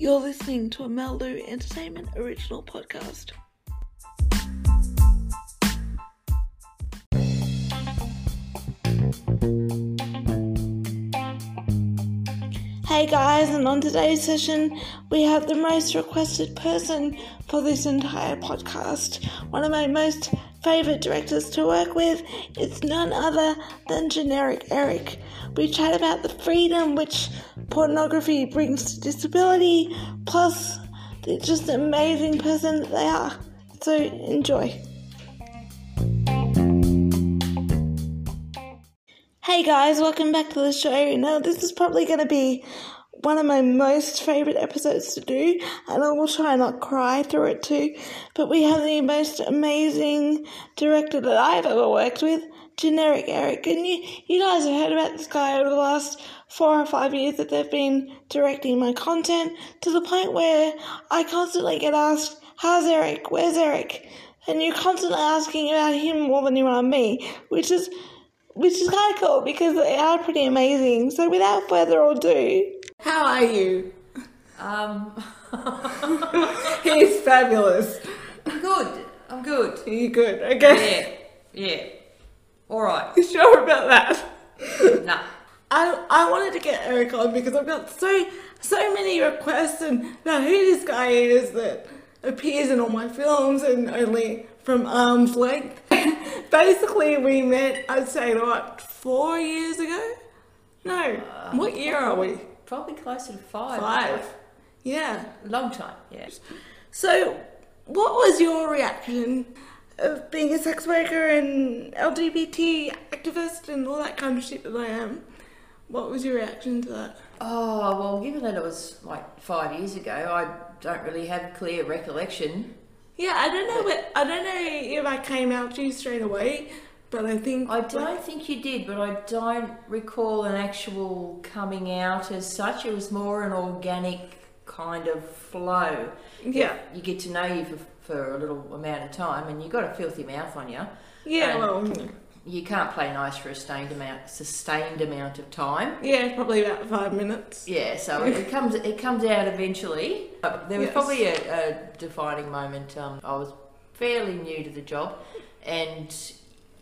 You're listening to a Meldu Entertainment original podcast. Hey guys, and on today's session, we have the most requested person for this entire podcast. One of my most favourite directors to work with, it's none other than Generik Erik. We chat about the freedom which pornography brings to disability, plus they're just an amazing person that they are. So enjoy. Hey guys, welcome back to the show. Now, this is probably going to be one of my most favourite episodes to do, and I will try not cry through it too. But we have the most amazing director that I've ever worked with, Generik Erik. And you, you guys have heard about this guy over the last four or five years that they've been directing my content to the point where I constantly get asked, How's Erik? Where's Erik? And you're constantly asking about him more than you are me, which is which is kind of cool because they are pretty amazing. So without further ado, how are you? Um, He's fabulous. I'm good. I'm good. You good? Okay. Yeah, yeah. All right. You sure about that? Nah. I, I wanted to get Erik on because I've got so so many requests and now who this guy is that appears in all my films and only from arm's length. Basically, we met, I'd say, what, four years ago? No. Uh, what year are we? Probably closer to five. Five. Yeah. Long time. Yeah. So, what was your reaction of being a sex worker and LGBT activist and all that kind of shit that I am? What was your reaction to that? Oh well, given that it was like five years ago, I don't really have clear recollection. Yeah, I don't know what I don't know if I came out to you straight away, but I think I don't think you did, but I don't recall an actual coming out as such. It was more an organic kind of flow. Yeah. You get to know you for, for a little amount of time, and you've got a filthy mouth on you. Yeah, well, You can't play nice for a sustained amount, sustained amount of time. yeah, probably about five minutes. Yeah, so it comes it comes out eventually. Uh, There was Yes. probably a, a defining moment. Um, I was fairly new to the job, and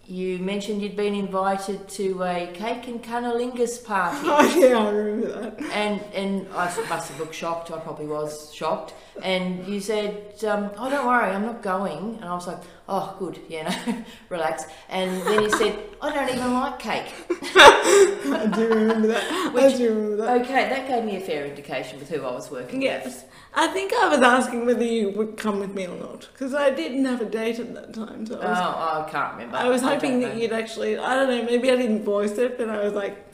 you mentioned you'd been invited to a cake and cunnilingus party, Oh yeah, I remember that. And and I must have looked shocked. I probably was shocked. And you said, um, "Oh, don't worry, I'm not going." And I was like, "Oh, good, yeah, no, relax." And then you said, "I don't even like cake." I do remember that. I Which- do remember that. Okay, that gave me a fair indication with who I was working with. Yes. I think I was asking whether you would come with me or not because I didn't have a date at that time. So I Oh, I can't remember. I was hoping know. that you'd actually, I don't know, maybe I didn't voice it, but I was like,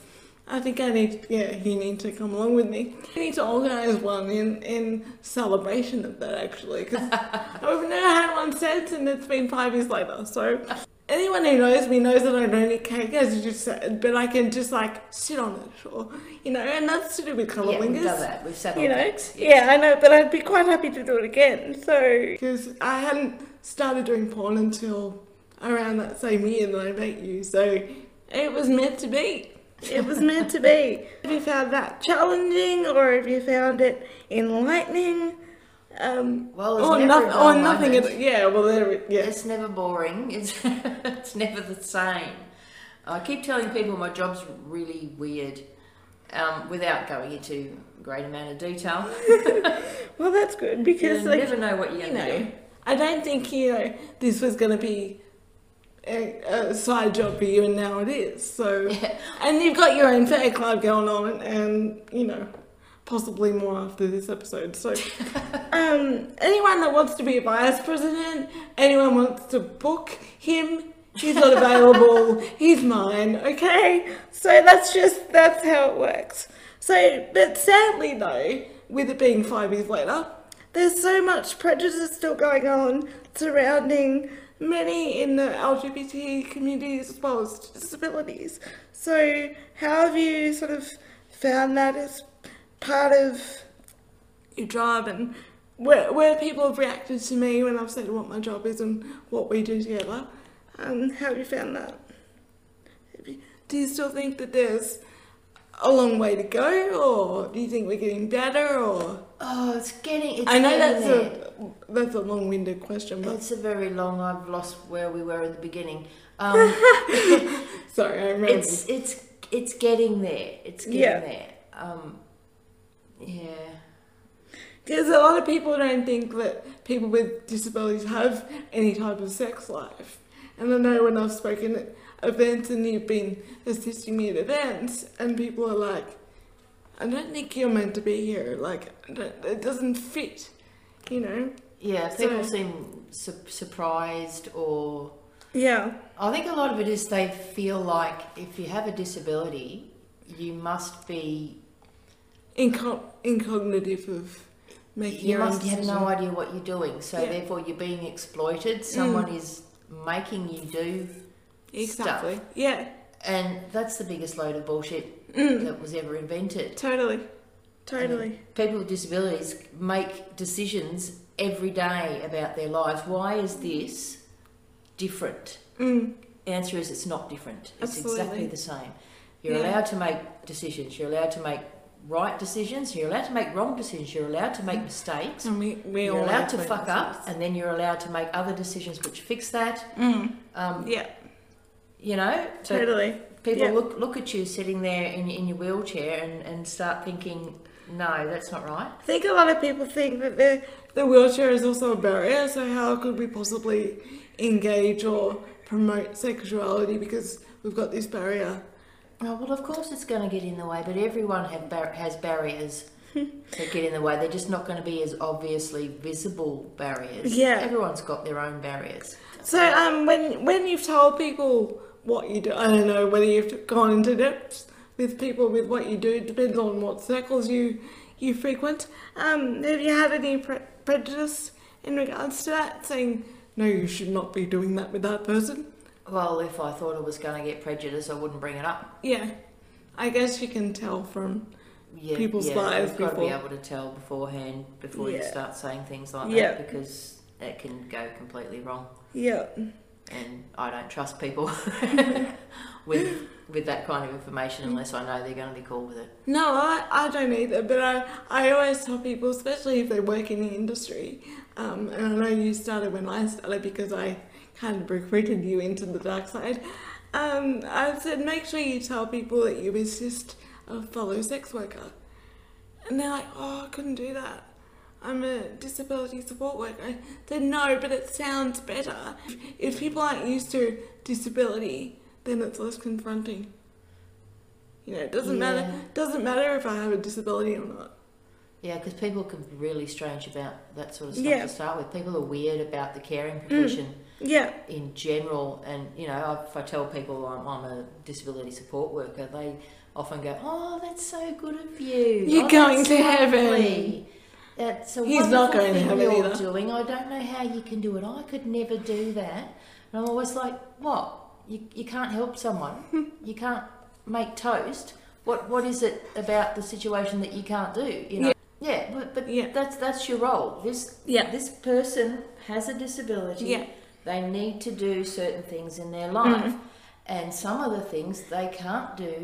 I think I need, yeah, you need to come along with me. We need to organise one in, in celebration of that actually because I've never had one since and it's been five years later. So anyone who knows me knows that I don't eat cake, as you just said, but I can just like sit on it or, you know, and that's to do with Yeah, cunnilingus we've done that. We've sat on you know, cakes. yeah, I know, but I'd be quite happy to do it again. So, because I hadn't started doing porn until around that same year that I met you, so it was meant to be. It was meant to be. If you found that challenging, or if you found it enlightening, um, Well, or, never noth- or nothing. Yeah, well, there, yeah. It's never boring. It's it's never the same. I keep telling people my job's really weird, um, without going into a great amount of detail. Well, that's good You because like, never know what you're you know, do. I don't think you know this was going to be a, a side job for you, and now it is. So, Yeah. and you've got your own fan club going on, and you know, possibly more after this episode. So, um, anyone that wants to be a vice president, anyone wants to book him. He's not available. He's mine. Okay, so that's just that's how it works. So, but sadly though, with it being five years later, there's so much prejudice still going on surrounding many in the LGBT communities as well as disabilities. So, how have you sort of found that as part of your job and where, where people have reacted to me when I've said what my job is and what we do together? Um, how have you found that? Do you still think that there's a long way to go, or do you think we're getting better, or Oh, it's getting. It's I know getting that's there. a that's a long-winded question, but It's a very long. I've lost where we were in the beginning. Um, sorry, I remember. it's it's it's getting there. It's getting Yeah. there. Um, yeah. Because a lot of people don't think that people with disabilities have any type of sex life. And I know when I've spoken at events and you've been assisting me at events, and people are like, I don't think you're meant to be here. Like, it doesn't fit, you know? Yeah, people So- seem su- surprised, or Yeah. I think a lot of it is they feel like if you have a disability, you must be. Incog- incognitive of making You must have no idea what you're doing, so Yeah. Mm. therefore you're being exploited. Someone is making you do Exactly. stuff. Yeah. And that's the biggest load of bullshit Mm. that was ever invented. Totally. Totally. People with disabilities make decisions every day about their lives. Why is this different? Mm. The answer is it's not different. It's Absolutely. exactly the same. You're Yeah. allowed to make decisions. You're allowed to make right decisions. You're allowed to make wrong decisions. You're allowed to make mistakes. And we, we You're all allowed to fuck up, and then you're allowed to make other decisions which fix that. Mm. Um, Yeah. You know, Totally. people Yeah. look look at you sitting there in, in your wheelchair and, and start thinking, no, that's not right. I think a lot of people think that the, the wheelchair is also a barrier, so how could we possibly engage or promote sexuality because we've got this barrier? Oh, well, of course it's going to get in the way, but everyone have bar- has barriers that get in the way. They're just not going to be as obviously visible barriers. Yeah. Everyone's got their own barriers. So um, when when you've told people what you do, I don't know whether you've gone into depth with people with what you do. It depends on what circles you you frequent. Um, have you had any pre- prejudice in regards to that, saying no, you should not be doing that with that person? Well, if I thought I was going to get prejudice, I wouldn't bring it up. Yeah, I guess you can tell from Yeah, People's yeah, lives You've got to be able to tell beforehand before you start saying things like Yeah. that because it can go completely wrong. yeah. And I don't trust people with with that kind of information unless I know they're going to be cool with it. No, I, I don't either, but I, I always tell people, especially if they work in the industry, um, and I know you started when I started because I kind of recruited you into the dark side. Um, I said, make sure you tell people that you assist a fellow sex worker. And they're like, oh, I couldn't do that. I'm a disability support worker. I said, no, but it sounds better. If people aren't used to disability, then it's less confronting. You know, it doesn't matter. Yeah. Doesn't matter if I have a disability or not. Yeah, because people can be really strange about that sort of stuff Yeah. Mm. to start with. People are weird about the caring profession Yeah, in general, and you know, if I tell people I'm, I'm a disability support worker, they often go, "Oh, that's so good of you. You're oh, going to heaven." That's a He's not going to thing heaven you're either. doing. I don't know how you can do it. I could never do that." And I'm always like, "What? You, you can't help someone. you can't make toast. What what is it about the situation that you can't do? You know." Yeah, but, but Yeah. that's that's your role. This Yeah. this person has a disability. Yeah. They need to do certain things in their Mm-hmm. life, and some of the things they can't do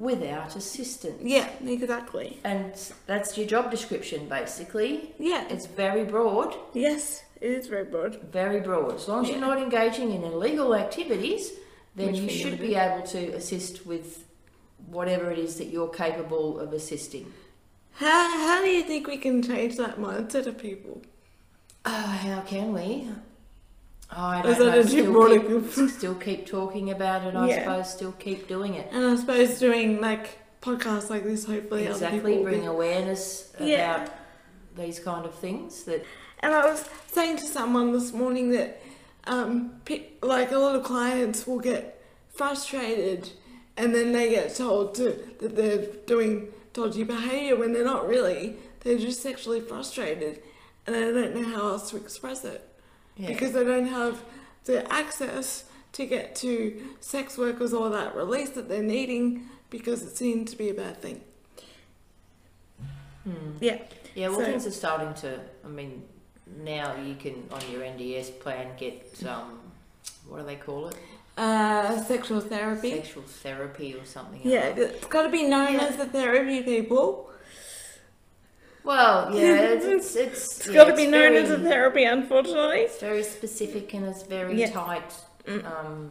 without assistance. yeah, exactly. And that's your job description, basically. Yeah, It's very broad, yes, it is very broad. very broad. As long as you're not engaging in illegal activities, then Which you should be able to assist with whatever it is that you're capable of assisting. How, how do you think we can change that mindset of people? Oh, how can we? I don't that know. Still keep, still keep talking about it. I Yeah. suppose. Still keep doing it. And I suppose doing like podcasts like this, hopefully Exactly. Bring awareness Yeah. about these kind of things. That And I was saying to someone this morning that, um, like a lot of clients will get frustrated, and then they get told to, that they're doing dodgy behaviour when they're not really. They're just sexually frustrated, and they don't know how else to express it yeah. because they don't have the access to get to sex workers or that release that they're needing because it seems to be a bad thing. Hmm. Yeah. Yeah, well, So- things are starting to. I mean, now you can on your NDIS plan get um, what do they call it? uh, sexual therapy. Sexual therapy or something. Yeah, like it's got to be known Yeah. as the therapy people. Well, yeah, it's it's, it's, It's yeah, got to be known very, as a therapy, unfortunately. It's very specific and it's very Yeah. tight. Mm. Um,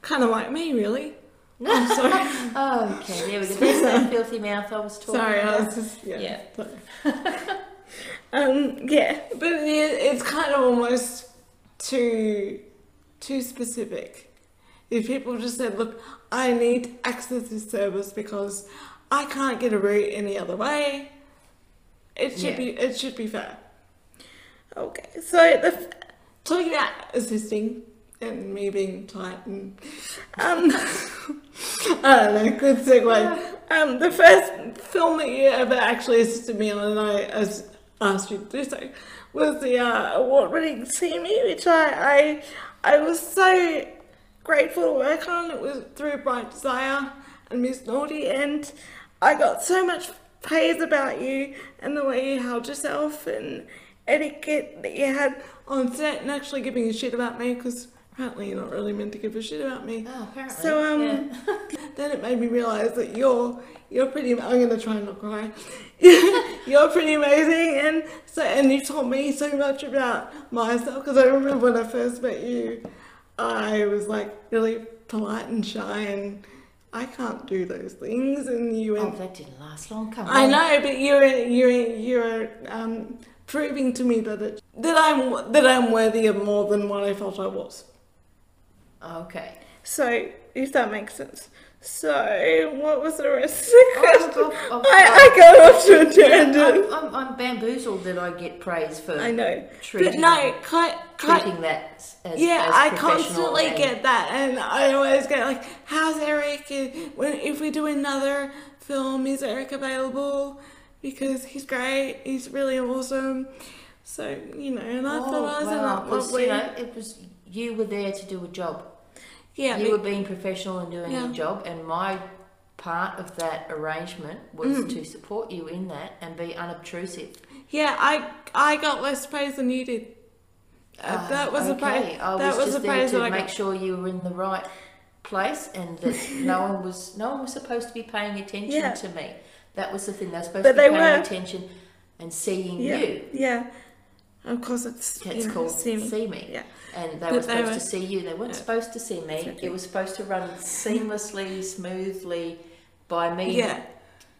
Kind of like me, really. I'm sorry. oh, okay, there we go. There's that filthy mouth I was talking sorry, I was just yeah. Yeah. um, yeah, but it, it's kind of almost too too specific. If people just said, "Look, I need access to service because I can't get a route any other way," it should Yeah. be it should be fair. Okay, so the talking about assisting and me being tight and um, I don't know, good segue. Um, the first film that you ever actually assisted me on, and I as asked you to do so, was the uh, award-winning See Me, which I, I I was so grateful to work on. It was through Bright Desire and Miss Naughty, and I got so much praise about you and the way you held yourself and etiquette that you had on set, and actually giving a shit about me because apparently you're not really meant to give a shit about me. Oh, apparently. So um, yeah. then it made me realise that you're you're pretty. I'm gonna try and not cry. you're pretty amazing, and so and you taught me so much about myself because I remember when I first met you, I was like really polite and shy, and I can't do those things, and you oh, that didn't last long. Come I on. know, but you're you're you're um, proving to me that it, that I'm that I'm worthy of more than what I felt I was. Okay. So, if that makes sense. So, what was the rest of the Oh, oh question? look, I've- I, I go off to a tangent. I'm, I'm, I'm bamboozled that I get praise for I know. treating, But no, quite, quite, treating that as yeah, as I constantly and- get that. And I always get like, how's Erik? Uh, when, if we do another film, is Erik available? Because he's great, he's really awesome. So, you know, and I Oh, thought I was wow, 'cause, lovely. you know, it was you were there to do a job. Yeah, you were being professional and doing Yeah. your job, and my part of that arrangement was Mm. to support you in that and be unobtrusive. Yeah, I I got less praise than you did. Uh, Ah, that was a okay. praise. I that was, was just a there praise to that I make got. sure you were in the right place and that no one was no one was supposed to be paying attention Yeah. to me. That was the thing. They were supposed But to be paying were. attention and seeing Yeah, you. yeah. Of course, it's It's you know, called see see me. me. Yeah. And they But were they supposed were- to see you. They weren't Yeah. supposed to see me. Exactly. It was supposed to run seamlessly, smoothly by me Yeah,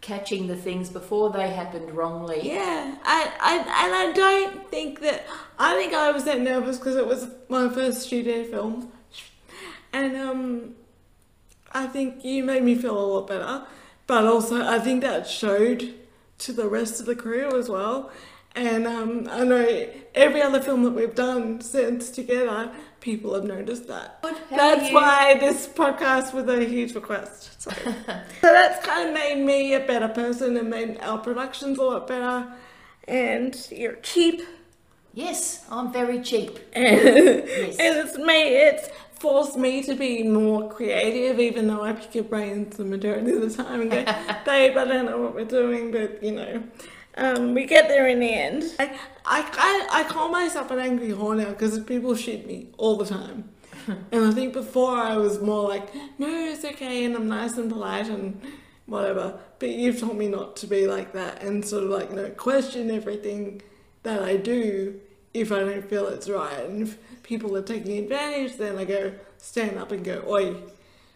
catching the things before they happened wrongly. yeah. I, I, and I don't think that. I think I was that nervous because it was my first studio film, and um, I think you made me feel a lot better. But also, I think that showed to the rest of the crew as well. And um, I know every other film that we've done since together, people have noticed that. Good. That's why this podcast was a huge request. So, so that's kind of made me a better person and made our productions a lot better. And you're cheap, Yes, I'm very cheap. and, Yes. and it's me, it's forced me to be more creative, even though I pick your brains the majority of the time and go, babe, I don't know what we're doing, but you know. Um, we get there in the end. I, I, I, I call myself an angry whore now because people shit me all the time. and I think before I was more like, no, it's okay, and I'm nice and polite and whatever. But you've told me not to be like that and sort of like, you know, question everything that I do if I don't feel it's right. And if people are taking advantage, then I go stand up and go, oi.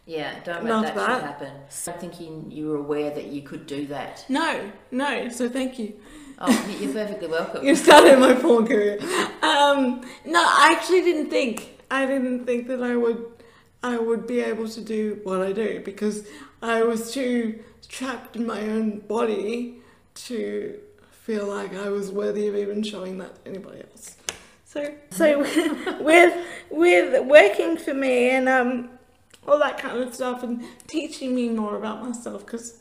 Yeah, don't let that, that. shit happen. I'm thinking you, were aware that you could do that. No, no, so thank you. Oh, you- you're perfectly welcome. You started my porn career. Um, no, I actually didn't think. I didn't think that I would. I would be able to do what I do because I was too trapped in my own body to feel like I was worthy of even showing that to anybody else. So, so with with working for me and um all that kind of stuff and teaching me more about myself because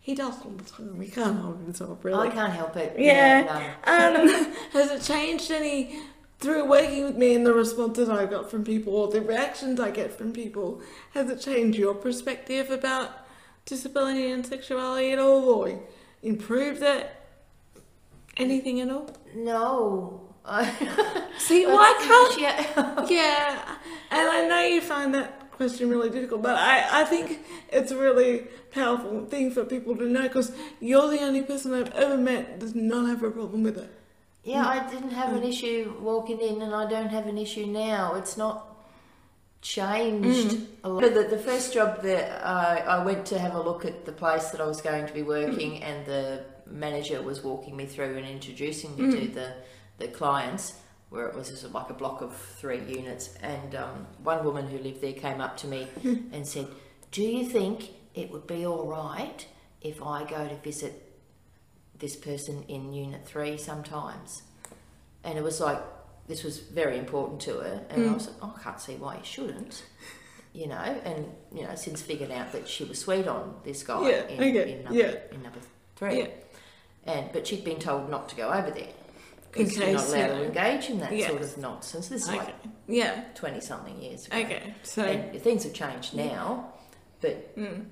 he does all the time. He can't hold himself really. I can't help it. Yeah. no. Um, has it changed any through working with me and the responses I got from people or the reactions I get from people? Has it changed your perspective about disability and sexuality at all or improved it? Anything at all? No, See, why can't Yeah. Yeah, and I know you find that question really difficult, but I, I think it's a really powerful thing for people to know because you're the only person I've ever met that does not have a problem with it. Yeah, I didn't have an issue walking in, and I don't have an issue now. It's not changed mm. a lot. But the, the first job that I, I went to have a look at the place that I was going to be working, mm. and the manager was walking me through and introducing me to mm. the, the clients, where it was just like a block of three units. And um, one woman who lived there came up to me and said, Do you think it would be all right if I go to visit this person in unit three sometimes? And it was like, this was very important to her. And I was like, oh, I can't see why you shouldn't. You know, and, you know, since figured out that she was sweet on this guy Yeah, in, okay, in, number, yeah. in number three. Yeah. And, but she'd been told not to go over there. Because you're not allowed yeah. to engage in that sort of nonsense. This is Okay. like Yeah. 20 something years ago. Okay. So. And things have changed now, but Mm.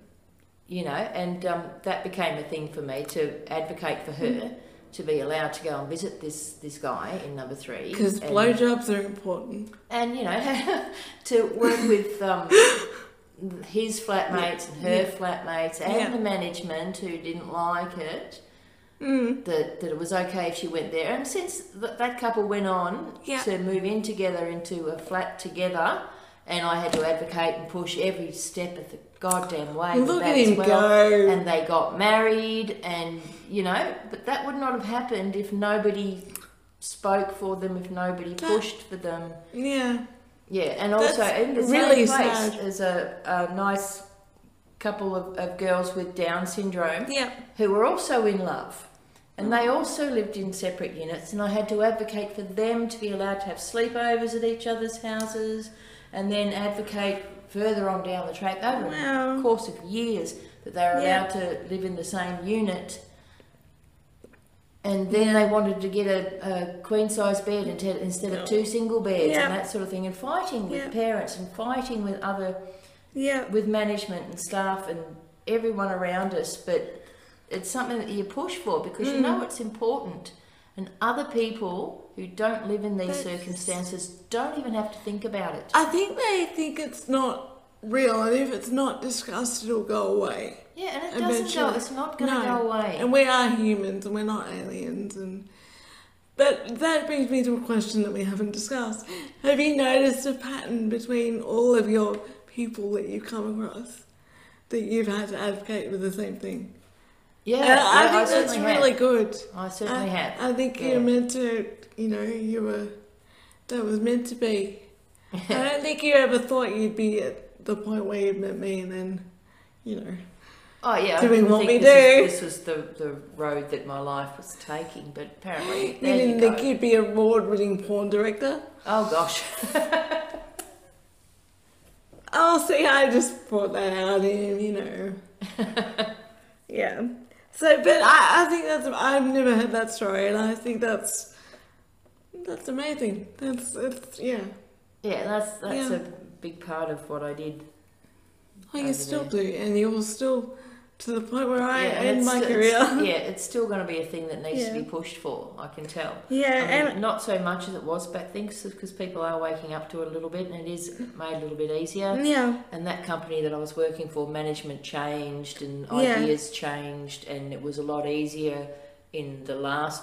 you know, and um, that became a thing for me to advocate for her Mm. to be allowed to go and visit this this guy in number three. Because blowjobs are important. and you know, to work with um, his flatmates and her Yeah. flatmates and Yeah. the management who didn't like it. Mm. That, that it was okay if she went there, and since th- that couple went on Yeah. to move in together into a flat together, and I had to advocate and push every step of the goddamn way. Look at him well. go. And they got married, and you know, but that would not have happened if nobody spoke for them, if nobody That- pushed for them. yeah. Yeah, and also That's in the really same place sad. as a, a nice couple of, of girls with Down syndrome Yeah. who were also in love. And they also lived in separate units, and I had to advocate for them to be allowed to have sleepovers at each other's houses, and then advocate further on down the track over Wow. the course of years that they were Yeah. allowed to live in the same unit. And then they wanted to get a, a queen size bed instead, instead of two single beds Yeah. and that sort of thing, and fighting with Yeah. parents and fighting with other Yeah. with management and staff and everyone around us, but it's something that you push for because you Mm. know it's important. And other people who don't live in these That's- circumstances don't even have to think about it. I think they think it's not real, and if it's not discussed, it'll go away. Yeah, and it doesn't go, it's not going to No. go away. And we are humans, and we're not aliens. And but that brings me to a question that we haven't discussed. Have you noticed a pattern between all of your people that you've come across that you've had to advocate for the same thing? Yeah, And yeah, I think that's certainly really have. good. I certainly I, have. I think Yeah. you're meant to, you know, you were, that was meant to be. I don't think you ever thought you'd be at the point where you met me and then, you know. Oh yeah, Do I we didn't want think me this? Was, this was the, the road that my life was taking, but apparently You didn't you think go. you'd be a award-winning porn director? Oh gosh, Oh, see, I just brought that out in, you know. yeah. So, but I, I think that's, I've never heard that story, and I think that's, that's amazing. That's, it's, yeah. yeah, that's that's Yeah. a big part of what I did. Oh, you Over still there. do, and you're still to the point where I Yeah, end my career. yeah, it's still going to be a thing that needs to be pushed for. I can tell. Yeah, I mean, and not so much as it was back then, because people are waking up to it a little bit, and it is made a little bit easier. yeah, And that company that I was working for, management changed and Yeah. ideas changed, and it was a lot easier in the last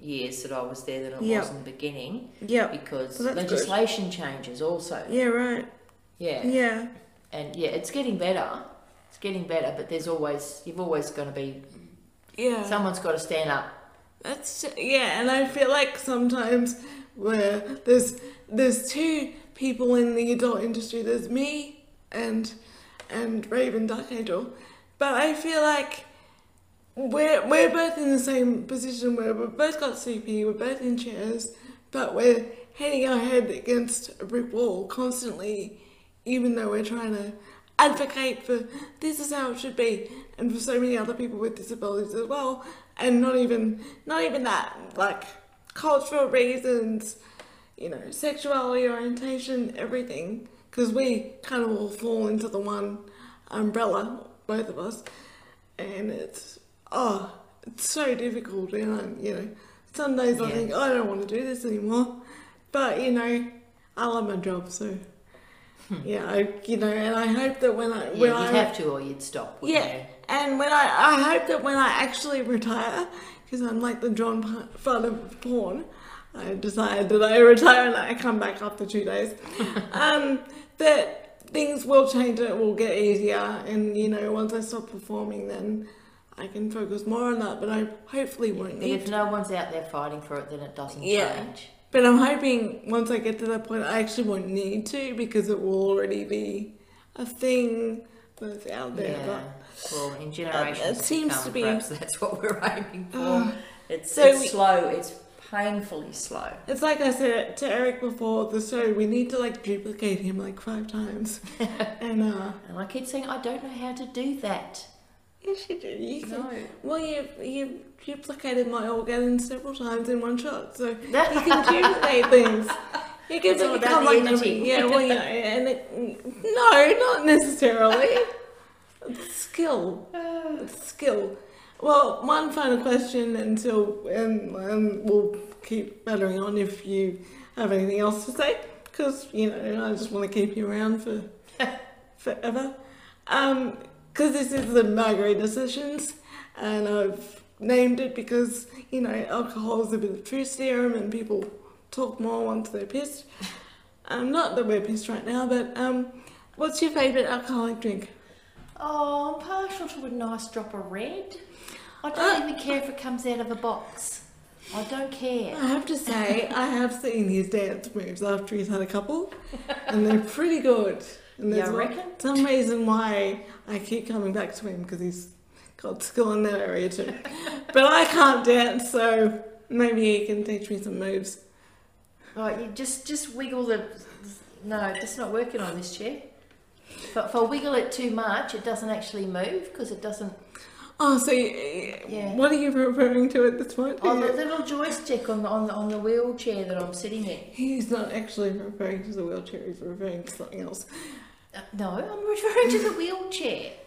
years that I was there than it Yeah. was in the beginning yeah, because Well, that's good. legislation changes also. yeah, right, Yeah. yeah, and yeah, it's getting better. It's getting better, but there's always you've always got to be yeah. someone's got to stand up. That's yeah, and I feel like sometimes where there's there's two people in the adult industry. There's me and and Raven Dark Angel, but I feel like we're we're both in the same position where we've both got CP. We're both in chairs, but we're hitting our head against a brick wall constantly, even though we're trying to advocate for this is how it should be, and for so many other people with disabilities as well, and not even not even that like cultural reasons, you know, sexuality, orientation, everything, because we kind of all fall into the one umbrella, both of us, and it's oh, it's so difficult, and I'm, you know, Some days I Yeah. think I don't want to do this anymore, but you know, I love my job, so yeah, I, you know, and I hope that when I Hmm. Yeah, when you'd I have to, or you'd stop. yeah, you? and when I I hope that when I actually retire, because I'm like the John Farnham of porn, I decide that I retire and I come back after two days. um, that things will change, and it will get easier, and you know, once I stop performing, then I can focus more on that. But I hopefully won't But need. if no one's out there fighting for it, then it doesn't Yeah. change. But I'm hoping once I get to that point, I actually won't need to because it will already be a thing that's out there. Yeah. Well, in generations it seems come, to be- perhaps that's what we're aiming for. Uh, it's so it's we- slow. It's painfully slow. It's like I said to Erik before the show, we need to like duplicate him like five times. and uh, And I keep saying, I don't know how to do that. yes, you do. You can, Well, you you duplicated my organ several times in one shot, so you can duplicate things. You can It's become like editing. Yeah, well, yeah, and it, no, not necessarily. It's skill. It's skill. Well, one final question until and, and we'll keep battering on if you have anything else to say because you know I just want to keep you around for forever. Um, because this is the Margarita sessions, and I've named it because you know alcohol is a bit of truth serum, and people talk more once they're pissed. Um, not that we're pissed right now, but um, what's your favourite alcoholic drink? Oh, I'm partial to a nice drop of red. I Uh. don't even care if it comes out of a box. I don't care. I have to say, I have seen his dance moves after he's had a couple, and they're pretty good. And there's one- reckon? some reason why I keep coming back to him because he's got school in that area too. but I can't dance, so maybe he can teach me some moves. Right, you just just wiggle the. No, it's not working on this chair. But if I wiggle it too much, it doesn't actually move because it doesn't. Oh, so you, Yeah. what are you referring to at this point? Oh, the little joystick on the, on the, on the wheelchair that I'm sitting in. He's not actually referring to the wheelchair, he's referring to something else. Uh, no, I'm referring to the wheelchair.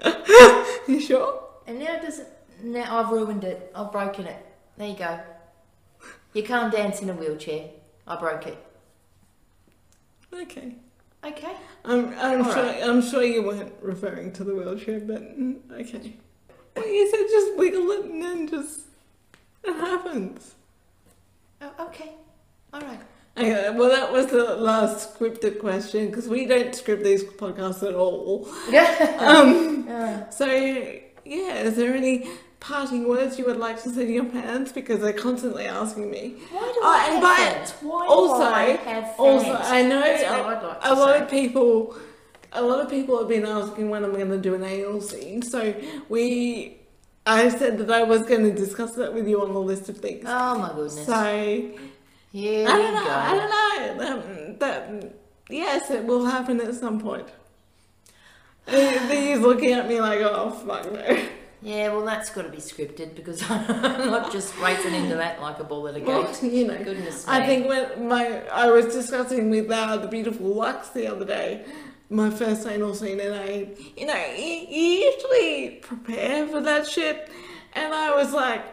You sure? And now it doesn't. Now I've ruined it. I've broken it. There you go. You can't dance in a wheelchair. I broke it. Okay. Okay. I'm, I'm All sure right. I'm sure you weren't referring to the wheelchair, but mm, okay. Well, you said just wiggle it and then just it happens. Oh, okay. All right. Okay, well that was the last scripted question because we don't script these podcasts at all. Yeah. Um, Uh, so yeah, is there any parting words you would like to say to your parents because they're constantly asking me? why do Oh, I and have fans? Why also- do I have fans? Also, I know That's a, what I'd like a lot say. of people, a lot of people have been asking when I'm going to do an anal scene. So we, I said that I was going to discuss that with you on the list of things. Oh my goodness. so I don't know. go. I don't know. That, that yes, it will happen at some point. He's looking at me like, oh fuck no. Yeah, well, that's got to be scripted because I'm not just racing into that like a bull at a Well, you know. Goodness me. I think when my I was discussing with uh, the beautiful Lux the other day, my first anal scene, and I, you know, you usually prepare for that shit, and I was like,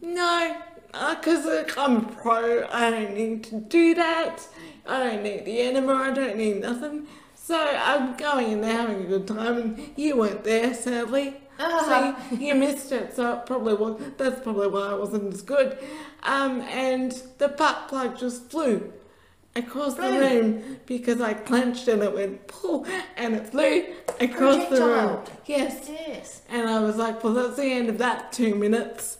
no, because I'm a pro, I don't need to do that. I don't need the enema. I don't need nothing. So I'm going in there having a good time, and you weren't there, sadly. Ah. So you, you missed it, so it probably was, that's probably why it wasn't as good. Um, and the butt plug just flew across the room because I clenched and it went pull and it flew across the room. Yes. Yes. And I was like, well, that's the end of that two minutes.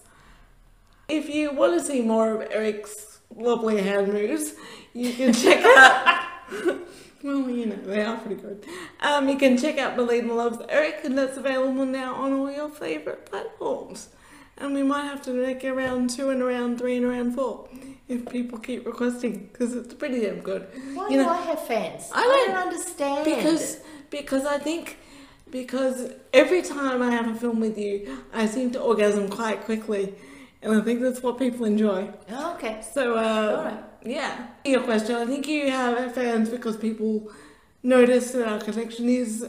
If you want to see more of Erik's lovely hand moves, you can check out. well, you know, they are pretty good. Um, you can check out Melina Loves Erik, and that's available now on all your favourite platforms. And we might have to make it around two and around three and around four if people keep requesting, because it's pretty damn good. Why You do I have fans? I I don't- don't, understand. Because because I think because every time I have a film with you, I seem to orgasm quite quickly, and I think that's what people enjoy. Oh, okay. So uh, Alright. yeah, your question. I think you have fans because people notice that our connection is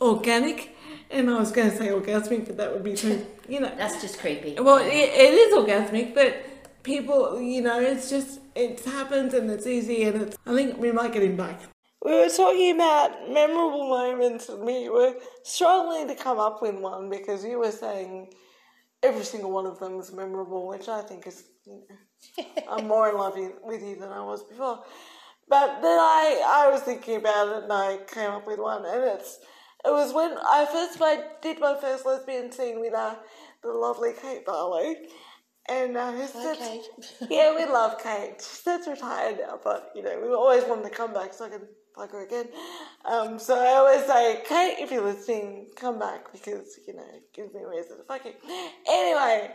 organic, and I was going to say orgasmic, but that would be too, you know. That's just creepy. Well, it, it is orgasmic, but people, you know, it's just, it happens and it's easy and it's, I think we might get him back. We were talking about memorable moments and we were struggling to come up with one because you were saying every single one of them is memorable, which I think is, you know, I'm more in love with you than I was before. But then I, I was thinking about it and I came up with one and it's, it was when I first my, did my first lesbian scene with uh, the lovely Kate Barlow. And uh, who Kate. yeah, we love Kate. She's retired now, but you know, we always wanted to come back so I can plug her again. Um, so I always say, Kate, if you're listening, come back because you know, it gives me reason to fuck. Anyway,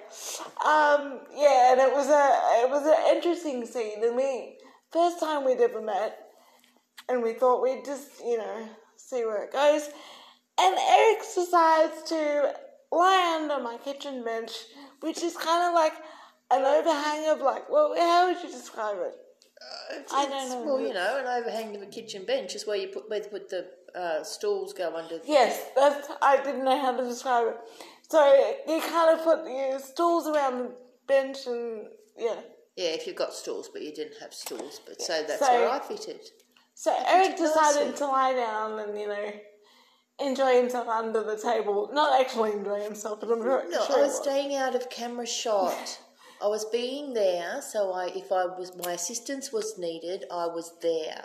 um, yeah, and it was a it was an interesting scene, and we first time we'd ever met, and we thought we'd just you know see where it goes, and Eric decides to lie under my kitchen bench, which is kind of like an overhang of like, well, how would you describe it? I don't know. Well, you know, an overhang of a kitchen bench is where you put where you put the uh, stools go under. Yes, that's. I didn't know how to describe it. So you kind of put your stools around the bench, and yeah. Yeah, if you've got stools, but you didn't have stools, but so that's So- where I fitted. So Erik you decided to lie down and you know enjoy himself under the table. Not actually enjoy himself, but I'm sure. No, I he was staying out of camera shot. I was being there, so I, if I was, my assistance was needed, I was there,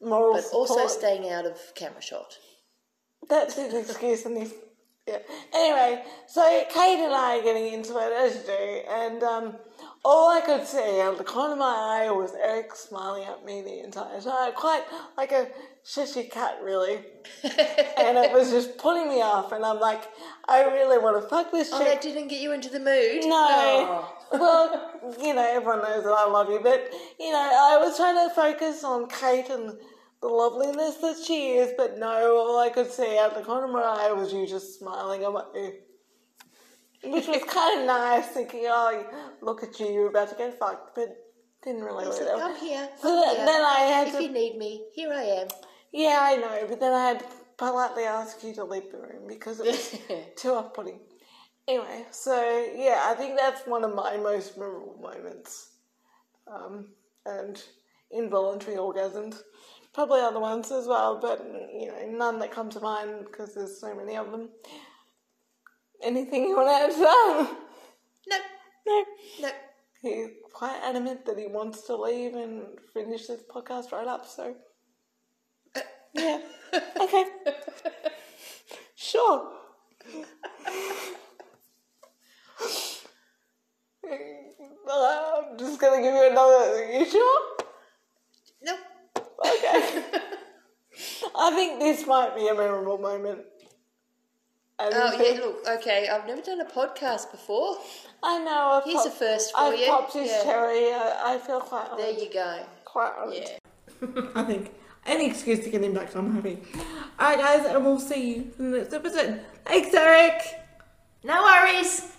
Moral but also staying out of camera shot. That's an excuse, and he's yeah. Anyway, so Kate and I are getting into it as you do, and um, all I could see out of the corner of my eye was Erik smiling at me the entire time, quite like a Cheshire cat, really. and it was just putting me off, and I'm like, I really want to fuck this oh, chick. Oh, that didn't get you into the mood. No. Oh. well, you know, everyone knows that I love you, but, you know, I was trying to focus on Kate and the loveliness that she is, but no, all I could see out the corner of my eye was you just smiling at me. Which was kind of nice, thinking, oh, look at you, you're about to get fucked, but didn't really said, out. I'm here. So I'm then, here. then I had if to, you need me, here I am. yeah, I know, but then I had to politely ask you to leave the room because it was too off putting. Anyway, so yeah, I think that's one of my most memorable moments. Um, and involuntary orgasms. Probably other ones as well, but you know, none that come to mind because there's so many of them. Anything you want to add to that? No, No. no. He's quite adamant that he wants to leave and finish this podcast right up, so. Yeah. Okay. Sure. I'm just gonna give you another. You sure? No. Okay. I think this might be a memorable moment. And Oh, this- yeah, look, okay, I've never done a podcast before. I know. I've Here's pop- a first for I've you. popped his Yeah. cherry. I, I feel quite There honoured. you go. Quite honoured. Yeah. I think any excuse to get him back, I'm happy. Alright, guys, and we'll see you in the next episode. Thanks, Erik! No worries.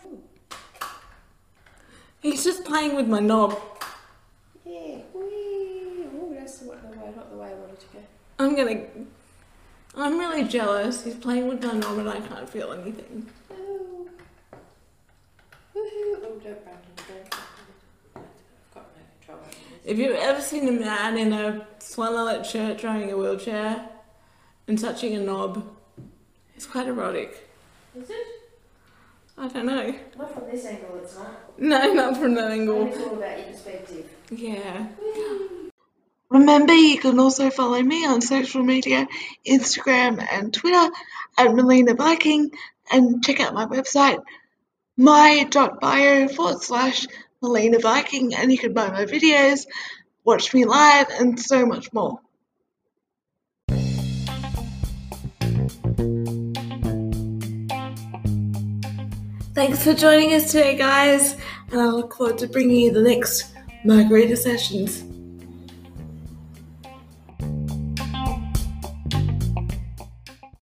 He's just playing with my knob. Yeah. Oh, that's the way, not the way I wanted to go. I'm gonna. I'm really jealous. He's playing with my knob and I can't feel anything. Oh. Woohoo. Oh, don't don't got no control over this. If you've ever seen a man in a flannelette shirt driving a wheelchair and touching a knob, it's quite erotic. Is it? I don't know. Not from this angle, it's not. No, not from that angle. It's all about your perspective. Yeah. Remember, you can also follow me on social media, Instagram and Twitter at Melina Viking, and check out my website, my.bio forward slash Melina Viking, and you can buy my videos, watch me live, and so much more. Thanks for joining us today, guys, and I look forward to bringing you the next Margarita Sessions.